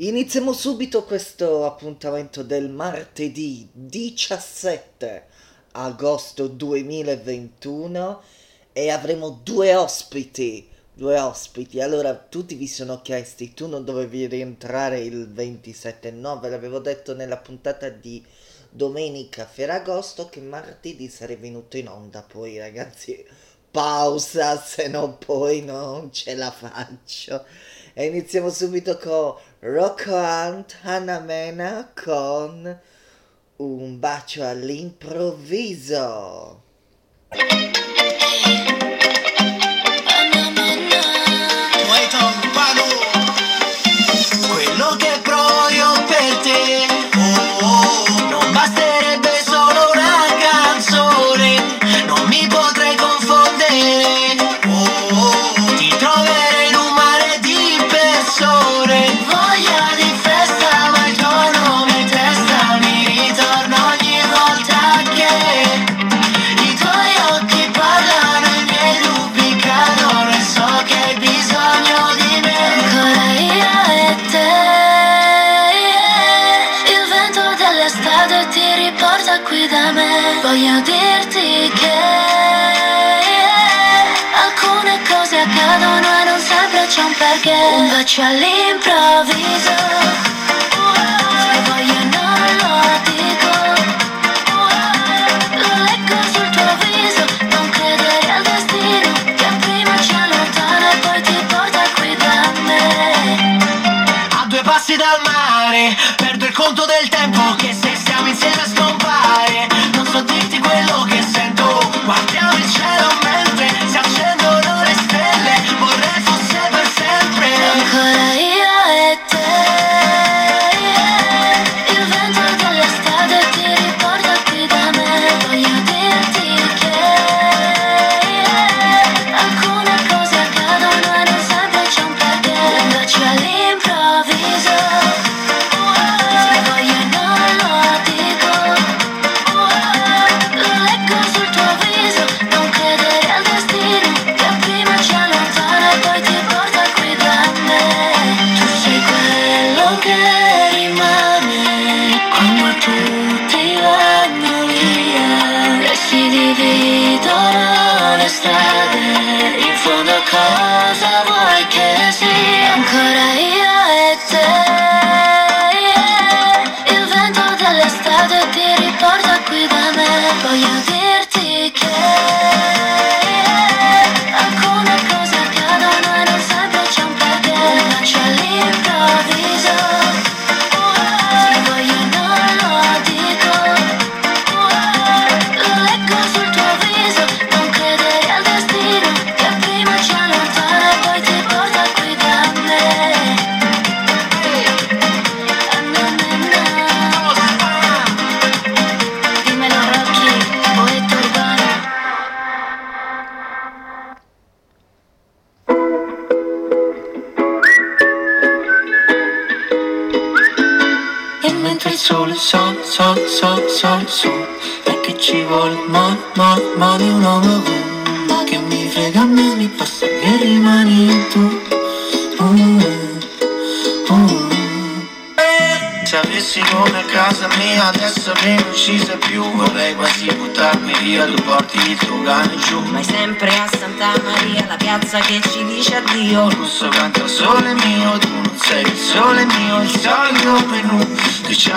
Iniziamo subito questo appuntamento del martedì 17 agosto 2021 e avremo due ospiti. Due ospiti. Allora, tutti vi sono chiesti, tu non dovevi rientrare il 27? No, ve l'avevo detto nella puntata di domenica Ferragosto che martedì sarei venuto in onda. Poi, ragazzi, pausa, se no poi non ce la faccio. E iniziamo subito con Rocco Hunt, Hannah Mena con un bacio all'improvviso. C'è un perché. Un bacio all'improvviso. Se voglio non lo dico. Lo leggo sul tuo viso. Non credere al destino che prima ci allontana e poi ti porta qui da me. A due passi dal mare, perdo il conto del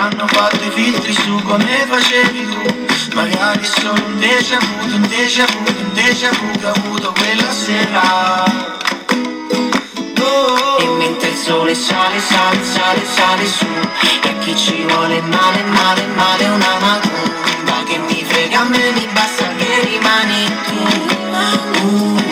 hanno fatto i filtri su come facevi tu Magari solo un déjà vu, un déjà vu, un déjà vu che ho avuto quella sera Oh. E mentre il sole sale, sale, sale, sale su E a chi ci vuole male, male, male una macumba Che mi frega a me, mi basta che rimani tu Uh.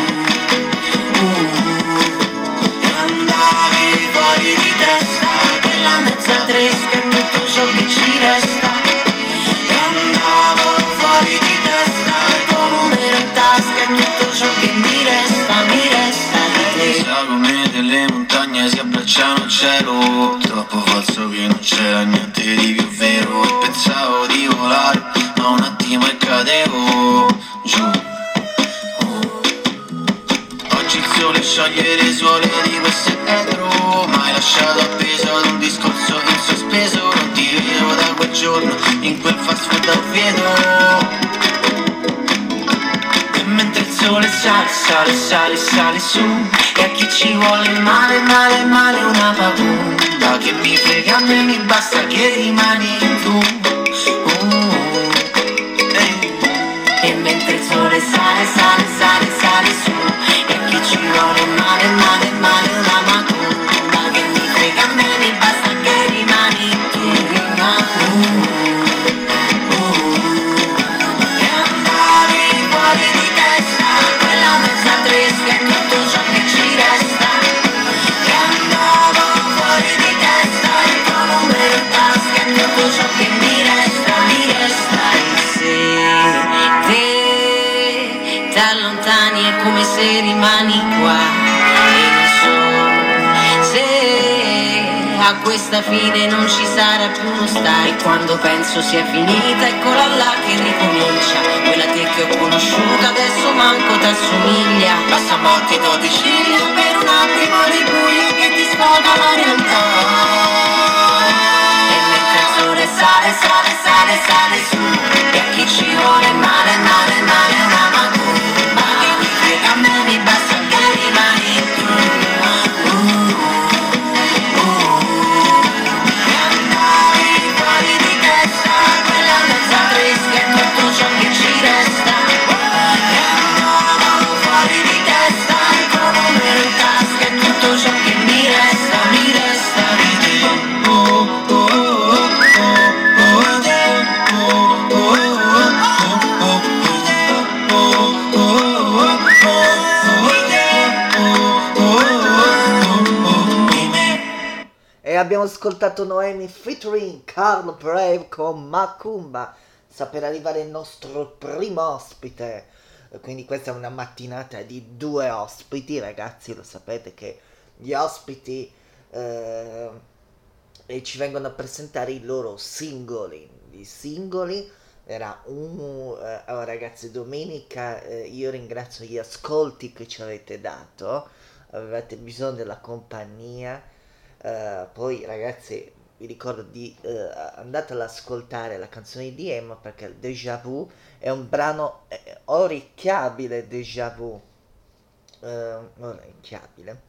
Resta E andavo fuori di testa Il tuo numero in tasca e tutto ciò che mi resta, mi resta. Di te come delle montagne si abbracciano al cielo. Troppo falso che non c'era niente di più vero. Pensavo di volare ma un attimo cadevo giù. Sole scioglie le suole di questo etro Ma hai lasciato appeso ad un vivevo da quel giorno in quel fast food a Oviedo E mentre il sole sale, sale, sale, sale su E a chi ci vuole male, male, male una paura Che mi frega a me mi basta che rimani. Penso sia finita eccola là che ricomincia. Quella te che ho conosciuto adesso manco t'assomiglia. Passa morti 12 ciglia per un attimo di buio che ti sfoga la realtà. E mentre il sole sale, sale, sale, sale su E a chi ci vuole male, male, male una macumba abbiamo ascoltato Noemi featuring Carl Brave con Macumba. Per arrivare il nostro primo ospite. Quindi questa è una mattinata di due ospiti, ragazzi. Lo sapete che gli ospiti eh, ci vengono a presentare i loro singoli. I singoli era un eh, oh, ragazzi domenica eh, io ringrazio gli ascolti che ci avete dato avevate bisogno della compagnia eh, poi ragazzi vi ricordo di eh, andate ad ascoltare la canzone di Emma perché il Deja Vu è un brano eh, orecchiabile Deja Vu. Eh, orecchiabile.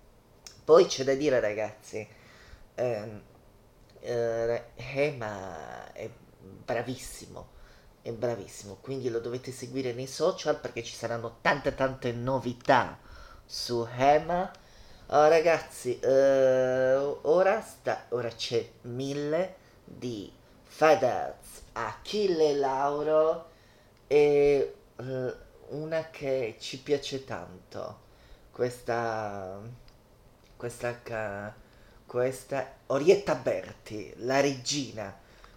Poi c'è da dire ragazzi ehm, eh, Emma è bravissimo è bravissimo. Quindi lo dovete seguire nei social perché ci saranno tante tante novità su Emma Oh, ragazzi, eh, ora, sta, ora c'è mille di Fedez, Achille Lauro e eh, una che ci piace tanto, questa, questa, questa Orietta Berti, la regina,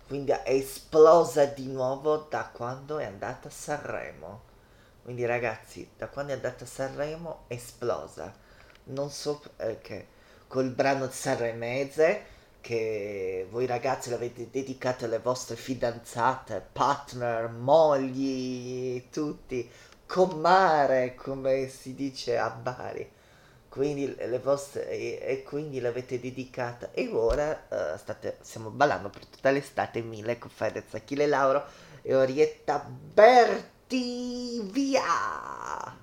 quindi è esplosa di nuovo da quando è andata a Sanremo. Quindi ragazzi, da quando è andata a Sanremo è esplosa non so perché, col brano Sanremese che voi ragazzi l'avete dedicato alle vostre fidanzate, partner, mogli, tutti, comare, come si dice a Bari. Quindi le vostre e, e quindi l'avete dedicata e ora eh, state, stiamo ballando per tutta l'estate mille con Fedez, Achille Lauro e Orietta Berti via!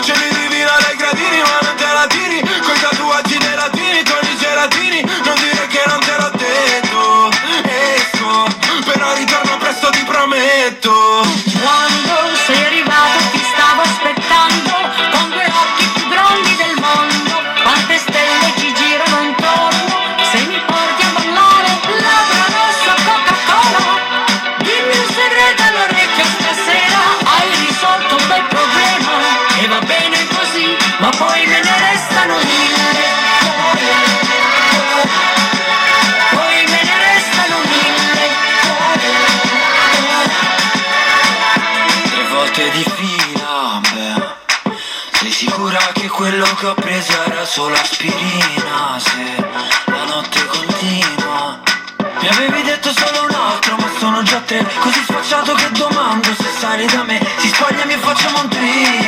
scendi divina dai gradini Ma non te la tiri, coi tatuaggi solo aspirina Se la notte continua. Mi avevi detto solo un altro ma sono già te Così sfacciato che domando se sali da me. Si spogliami e facciamo un twist,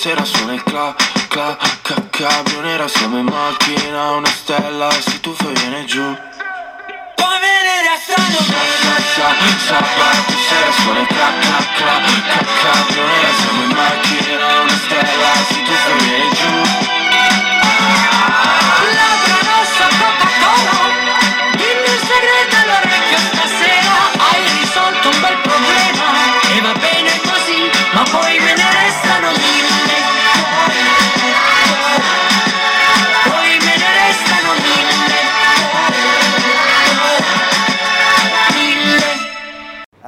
sera suona il cla, cla, ca, cabrio nera Siamo in macchina, una stella, si tuffa e viene giù. Poi me ne restano Sa, sa, sabato sera suona il cla, cla, cla, ca, cabrio nera Siamo in macchina, una stella, si tuffa e viene giù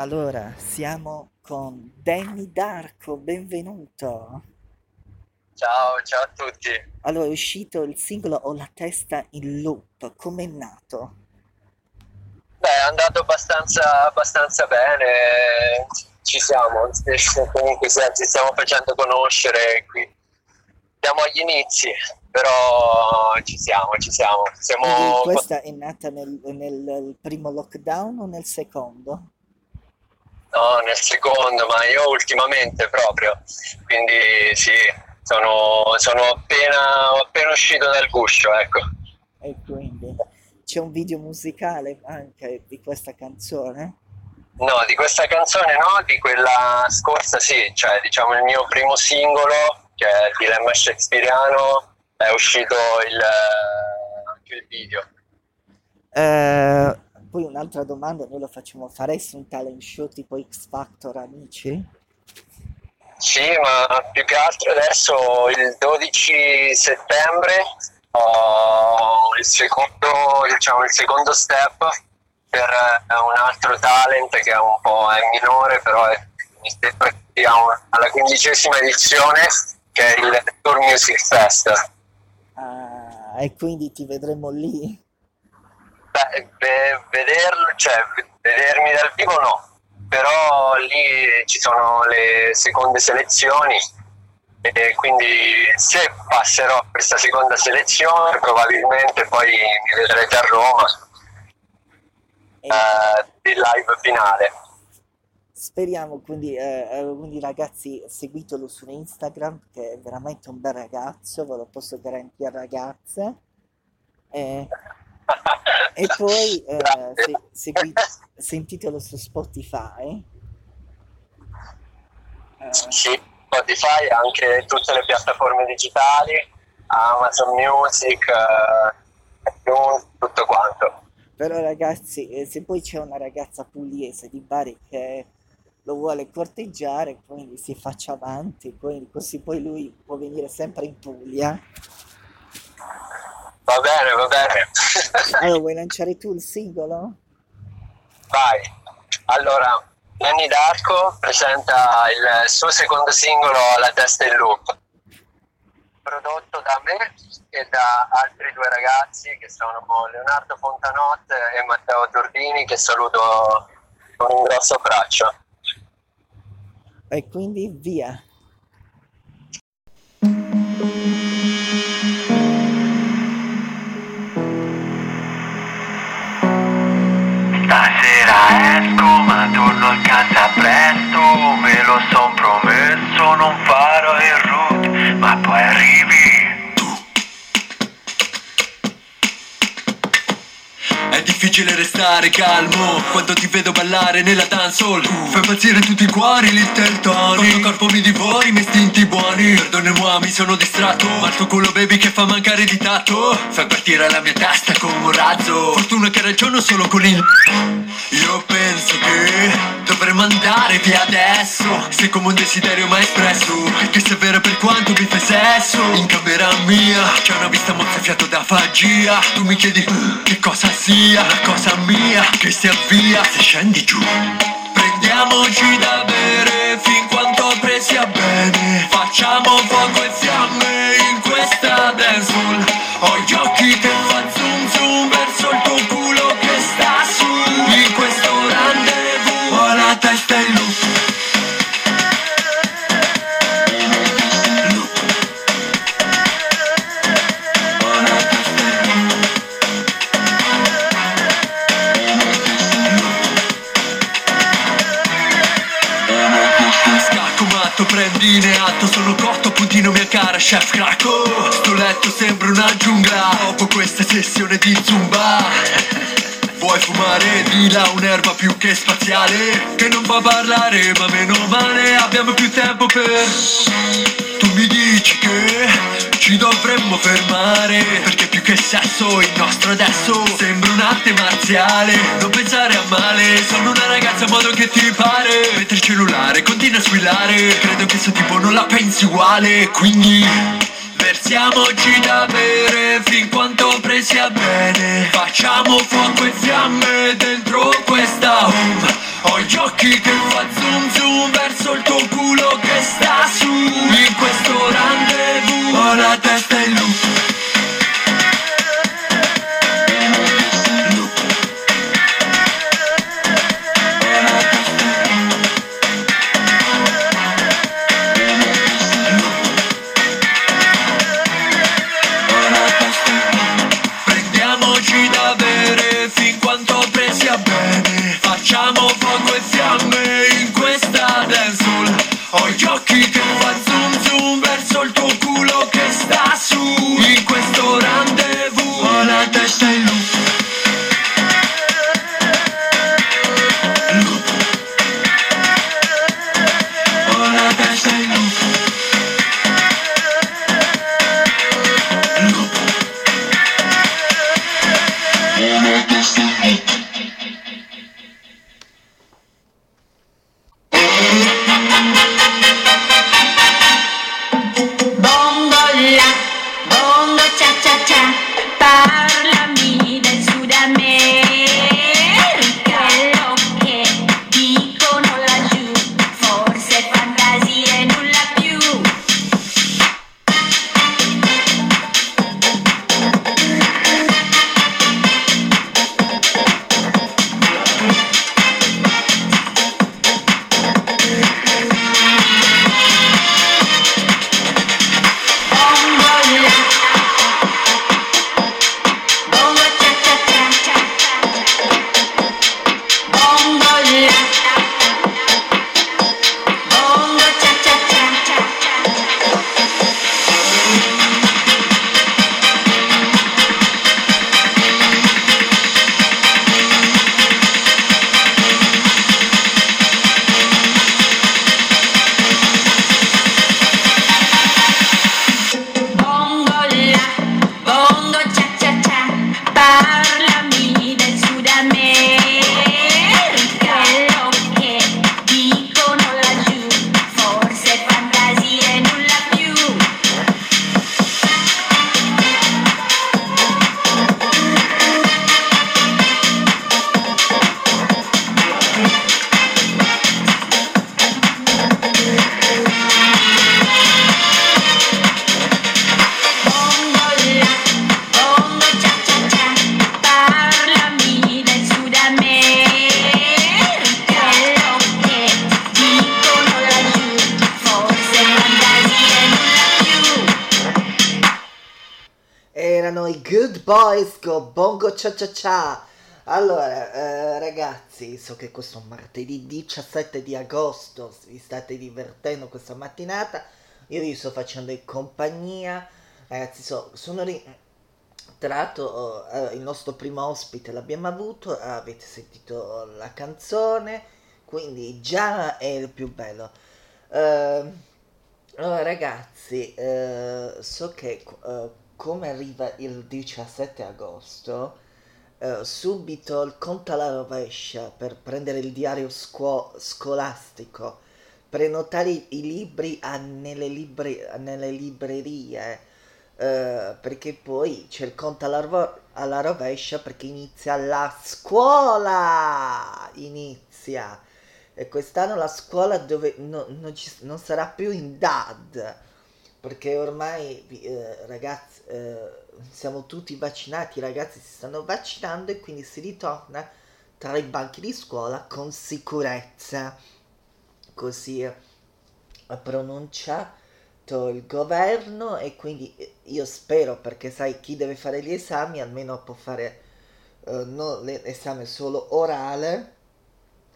Allora, siamo con Danny Darko, benvenuto. Ciao, ciao a tutti. Allora, è uscito il singolo Ho la testa in loop, com'è nato? Beh, è andato abbastanza, abbastanza bene, ci siamo, comunque ci stiamo facendo conoscere qui. Siamo agli inizi, però ci siamo, ci siamo. Quindi Siamo... questa è nata nel, nel primo lockdown o nel secondo? No, nel secondo, ma io ultimamente proprio, quindi sì, sono, sono appena, appena uscito dal guscio, ecco. E quindi c'è un video musicale anche di questa canzone? No, di questa canzone no, di quella scorsa sì, cioè diciamo il mio primo singolo, che è il Dilemma Shakespeariano, è uscito il, anche il video. Eh, poi un'altra domanda, noi lo facciamo, faresti un talent show tipo X Factor Amici? Sì, ma più che altro adesso il 12 settembre ho il secondo, diciamo, il secondo step per eh, un altro talent che è un po' è minore, però è, un- alla quindicesima edizione, che è il Tour Music Fest. Ah, e quindi ti vedremo lì? Beh, ve- vederlo, cioè, vedermi dal vivo no, però lì ci sono le seconde selezioni e quindi se passerò questa seconda selezione probabilmente poi mi vedrete a Roma eh, il live finale. speriamo quindi, eh, eh, quindi ragazzi seguitelo su Instagram che è veramente un bel ragazzo, ve lo posso garantire ragazze. Eh, e poi eh, se- segui- sentitelo su Spotify. Eh, Sì, Spotify, anche tutte le piattaforme digitali, Amazon Music, eh, tutto quanto. Però ragazzi, eh, se poi c'è una ragazza pugliese di Bari che lo vuole corteggiare, quindi si faccia avanti, quindi così poi lui può venire sempre in Puglia. Va bene, va bene. Allora, vuoi lanciare tu il singolo? Vai. Allora, Danny Darko presenta il suo secondo singolo La testa in loop, prodotto da me e da altri due ragazzi che sono Leonardo Fontanotte e Matteo Tordini che saluto con un grosso abbraccio. E quindi via. Esco ma torno a casa presto Me lo son promesso non farò il root Ma poi arrivi È difficile restare calmo quando ti vedo ballare nella dancehall Fai impazzire tutti i cuori, Little Tony. Il tuo corpo mi divori, i miei istinti buoni. Perdonne-moi, mi sono distratto. Ma il tuo culo baby che fa mancare di tatto. Fai partire la mia testa come un razzo. Fortuna che ragiono solo con il Io vedi adesso. Sei come un desiderio mai espresso. Che se è vero per quanto mi fai sesso. In camera mia C'è una vista mozzafiato da fagia. Tu mi chiedi "Uh, che cosa sia? La cosa mia che si avvia. Se scendi giù Prendiamoci da bere. Fin quanto presia bene Facciamo fuoco e fiamme Prendi in atto Sono cotto, puntino mia cara, chef cracco Sto letto sembra una giungla Dopo questa sessione di zumba. Vuoi fumare? Di là un'erba più che spaziale Che non fa parlare, ma meno male Abbiamo più tempo per. Tu mi dici che ci dovremmo fermare Perché più che sesso il nostro adesso Sembra un'arte marziale. Non pensare a male Sono una ragazza a modo che ti pare. Mentre il cellulare continua a squillare Credo che sto tipo non la pensi uguale. Quindi Versiamoci da bere fin quanto presia bene. Facciamo fuoco e fiamme dentro questa home. Ho gli occhi che fa zoom zoom verso il tuo culo che sta su. In questo rendezvous ho la testa in con Bongo Cia Cia Cia. Allora, eh, ragazzi, so che questo martedì 17 di agosto vi state divertendo questa mattinata. Io vi sto facendo in compagnia. Ragazzi, so, sono ri- Tra l'altro, eh, il nostro primo ospite l'abbiamo avuto, avete sentito la canzone, quindi già è il più bello. Ehm, allora, ragazzi, eh, so che eh, come arriva il 17 agosto, eh, subito il conto alla rovescia per prendere il diario scuo- scolastico, prenotare i, libri a- nelle, libri- nelle librerie, eh, perché poi c'è il conto alla, ro- alla rovescia perché inizia la scuola, inizia. E quest'anno la scuola dove no- non, ci- non sarà più in DAD, perché ormai eh, ragazzi eh, siamo tutti vaccinati, i ragazzi si stanno vaccinando e quindi si ritorna tra i banchi di scuola con sicurezza. Così ha pronunciato il governo e quindi eh, io spero perché sai chi deve fare gli esami almeno può fare eh, non l'esame solo orale,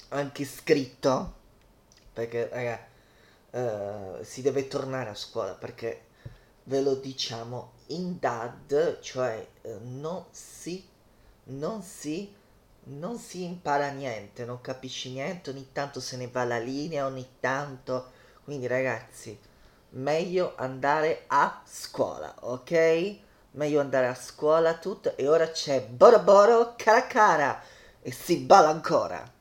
anche scritto, perché raga, eh, si deve tornare a scuola perché ve lo diciamo in DAD, cioè eh, non si non si non si impara niente, non capisci niente, ogni tanto se ne va la linea, ogni tanto. Quindi ragazzi, meglio andare a scuola, ok? Meglio andare a scuola tutto e ora c'è Boro Boro cara cara e si balla ancora.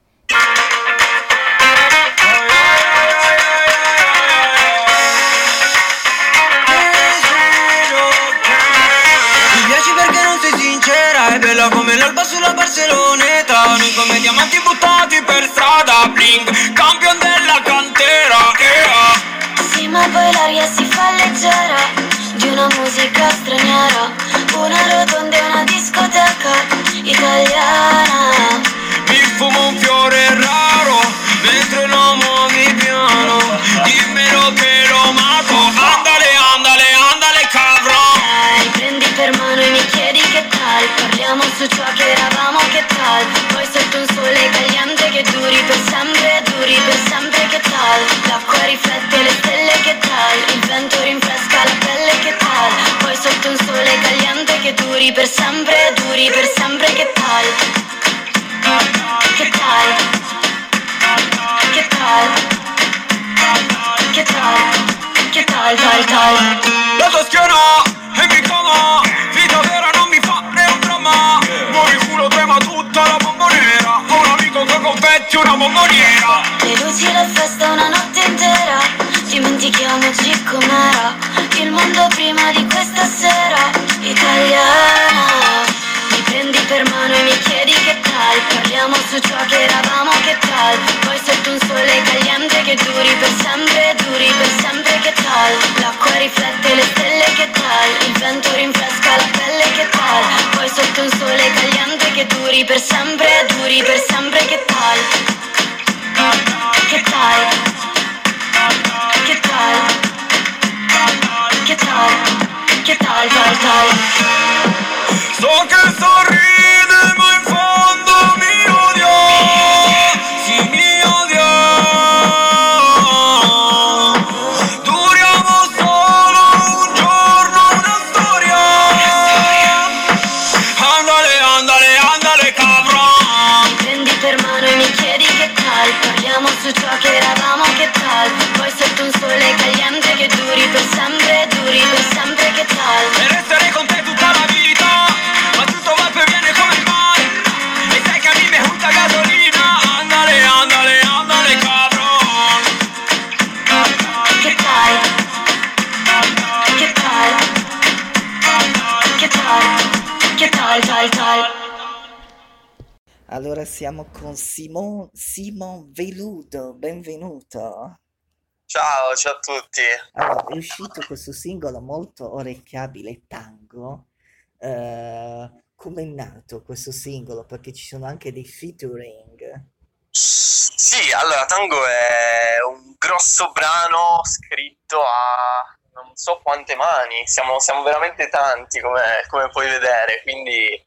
È bella come l'alba sulla Barceloneta Noi come diamanti buttati per strada Bling, campion della cantera yeah. Sì, ma poi l'aria si fa leggera di una musica straniera, una rotonda e una discoteca italiana. Mi fumo un fiore Su ciò che eravamo che tal? Poi sotto un sole caliente che duri per sempre Duri per sempre che tal? L'acqua riflette le stelle che tal? Il vento rinfresca la pelle che tal? Poi sotto un sole caliente che duri per sempre Duri per sempre che tal? Che tal? Che tal? Che tal? Che tal tal tal? La tua Le luci la festa una notte intera. Dimentichiamoci com'era Il mondo prima di questa sera. Italiana Mi prendi per mano e mi chiedi che tal. Parliamo su ciò che eravamo che tal. Poi sotto un sole caliente che duri per sempre Duri per sempre che tal. L'acqua riflette le stelle che tal. Il vento rinfresca la pelle che tal. Poi sotto un sole caliente che duri per sempre Duri per sempre che tal che tal? Che tal? Che tal? Che tal tal tal? So che sorride con Simon, Simon Veludo, benvenuto. Ciao, ciao a tutti. Allora, è uscito questo singolo molto orecchiabile, Tango. Eh, come è nato questo singolo? Perché ci sono anche dei featuring. Sì, allora Tango è un grosso brano scritto a so quante mani, siamo, siamo veramente tanti come, come puoi vedere, quindi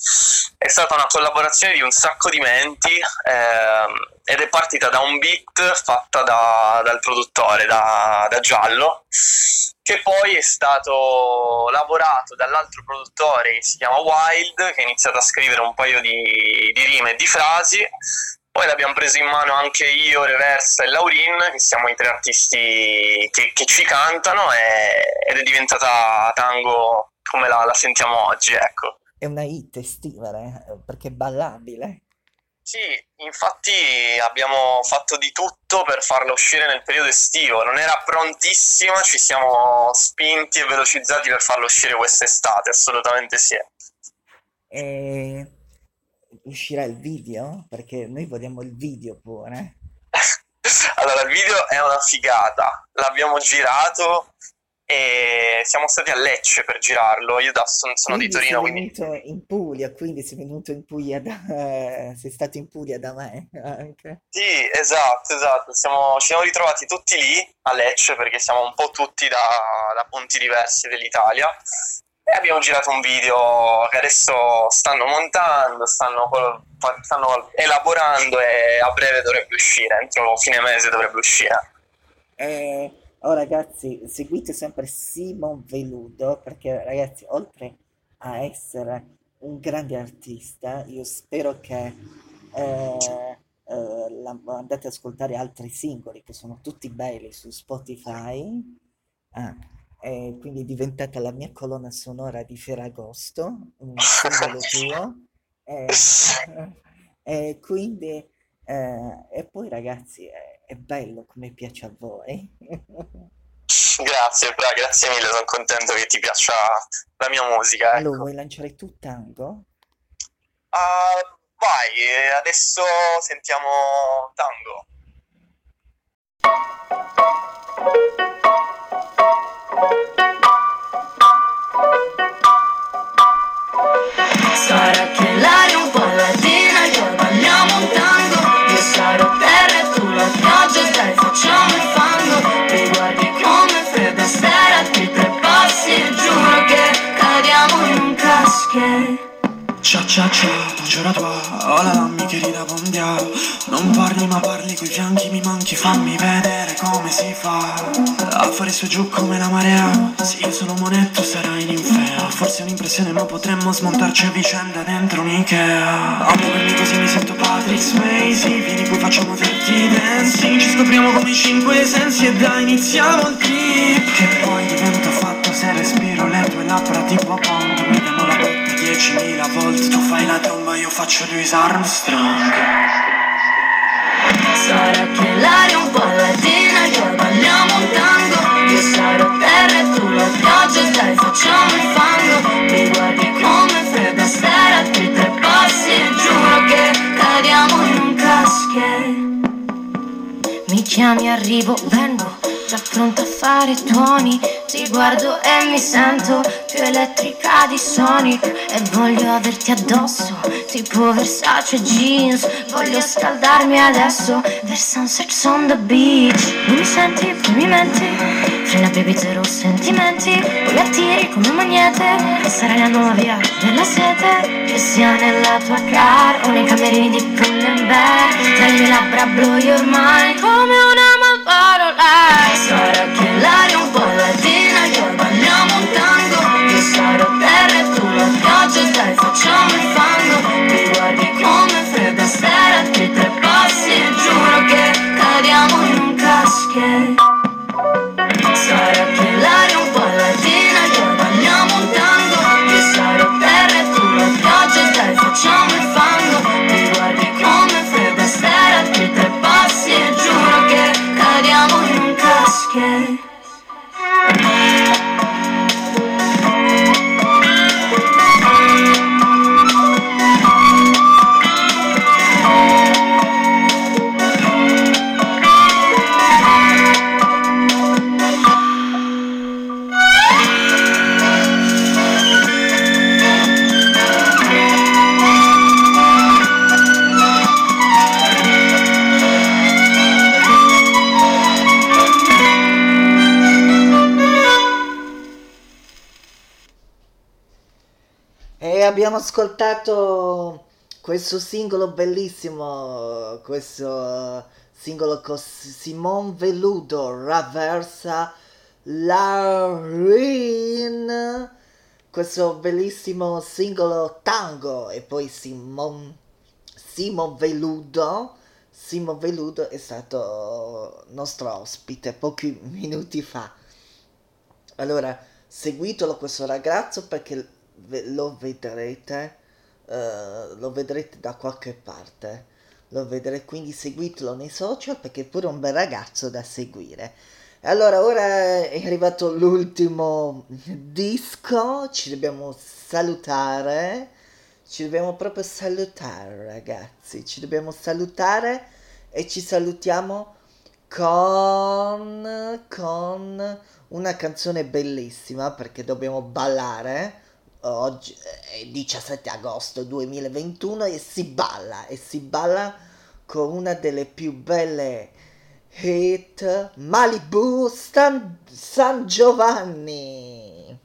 è stata una collaborazione di un sacco di menti ehm, ed è partita da un beat fatta da- dal produttore, da, da Giallo, che poi è stato lavorato dall'altro produttore che si chiama Wild, che ha iniziato a scrivere un paio di, di rime e di frasi poi l'abbiamo preso in mano anche io, Reversa e Laurin, che siamo i tre artisti che, che ci cantano e- ed è diventata tango come la, la sentiamo oggi, ecco. è una hit estiva, eh, perché è ballabile. Sì, infatti abbiamo fatto di tutto per farla uscire nel periodo estivo. Non era prontissima, ci siamo spinti e velocizzati per farla uscire quest'estate, assolutamente sì. E uscirà il video? Perché noi vogliamo il video pure. Allora, il video è una figata. L'abbiamo girato e siamo stati a Lecce per girarlo. Io da, son- sono di Quindi sei Torino, quindi venuto in Puglia, quindi sei venuto in Puglia da... eh, sei stato in Puglia da me anche. Sì, esatto, esatto. Siamo- ci siamo ritrovati tutti lì a Lecce perché siamo un po' tutti da, da punti diversi dell'Italia e abbiamo girato un video che adesso stanno montando, stanno, stanno elaborando e a breve dovrebbe uscire, entro fine mese dovrebbe uscire. E oh ragazzi, seguite sempre Simon Veludo perché ragazzi, oltre a essere un grande artista, io spero che eh, eh, la- andate ad ascoltare altri singoli che sono tutti belli su Spotify. Ah, e quindi è diventata la mia colonna sonora di Ferragosto, un singolo tuo. E, e quindi, eh, e poi ragazzi, è, è bello come piace a voi. Grazie, Bra, grazie mille, sono contento che ti piaccia la mia musica, Allora, ecco. vuoi lanciare tu tango? Ah, vai, eh, adesso sentiamo tango. Cia cia cia, buongiorno tua, hola mi querida bondia Non parli ma parli coi fianchi, mi manchi, fammi vedere come si fa. A fare su e giù come la marea. Se io sono monetto sarai in infea Forse è un'impressione ma potremmo smontarci a vicenda dentro un'Ikea. A muovermi così mi sento Patrick Swayze. Vieni poi facciamo dirty dancing Ci scopriamo come i cinque sensi e dai iniziamo il trip Che poi divento fatto se respiro le tue labbra tipo pompa Mi diamo la botta 10.000 volte Tu fai la tromba io faccio Louis Armstrong. Sarà che l'aria un po' latina e poi balliamo un tango. Io sarò terra e tu la pioggia dai facciamo il fango. Mi guardi come fredda stare altri tre passi e giuro che cadiamo in un caschetto Mi chiami, arrivo, vengo, già pronta a fare tuoni. Ti guardo e mi sento più elettrica di Sonic. E voglio averti addosso, tipo Versace jeans. Voglio scaldarmi adesso, per sunset on the beach. Mi senti, mi menti. Frena baby zero sentimenti. Poi attiri come un magnete. E sarai la nuova via della sete. Che sia nella tua car o nei camerini di Pull&Bear. Tra le labbra your mind come una malparola. Sarà che l'aria un po' latina e poi balliamo un tango. Io sarò terra e tu la pioggia dai facciamo il fango. Ascoltato questo singolo bellissimo, questo singolo con Simon Veludo, Raversa Larin, questo bellissimo singolo tango e poi Simon, Simon Veludo. Simon Veludo è stato nostro ospite pochi minuti fa. Allora, seguitelo questo ragazzo perché ve- lo vedrete, eh, lo vedrete da qualche parte, lo vedrete, quindi seguitelo nei social perché è pure un bel ragazzo da seguire. Allora, ora è arrivato l'ultimo disco, ci dobbiamo salutare, ci dobbiamo proprio salutare ragazzi, ci dobbiamo salutare e ci salutiamo con, con una canzone bellissima perché dobbiamo ballare. Oggi è 17 agosto 2021 e si balla e si balla con una delle più belle hit Malibu San, San Giovanni.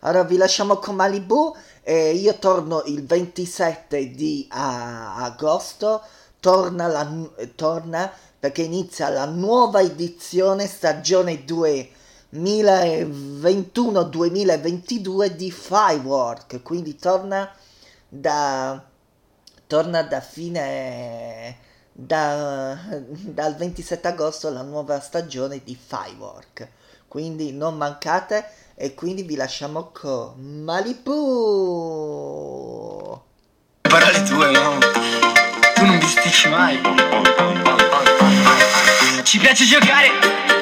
Allora vi lasciamo con Malibu e io torno il 27 di ah, agosto, torna, la, torna perché inizia la nuova edizione stagione 2021-2022 di Firework, quindi torna da, torna da fine, da, dal 27 agosto la nuova stagione di Firework, quindi non mancate e quindi vi lasciamo con Malibu. Parole tue, no? Tu non bisticci mai. Ci piace giocare.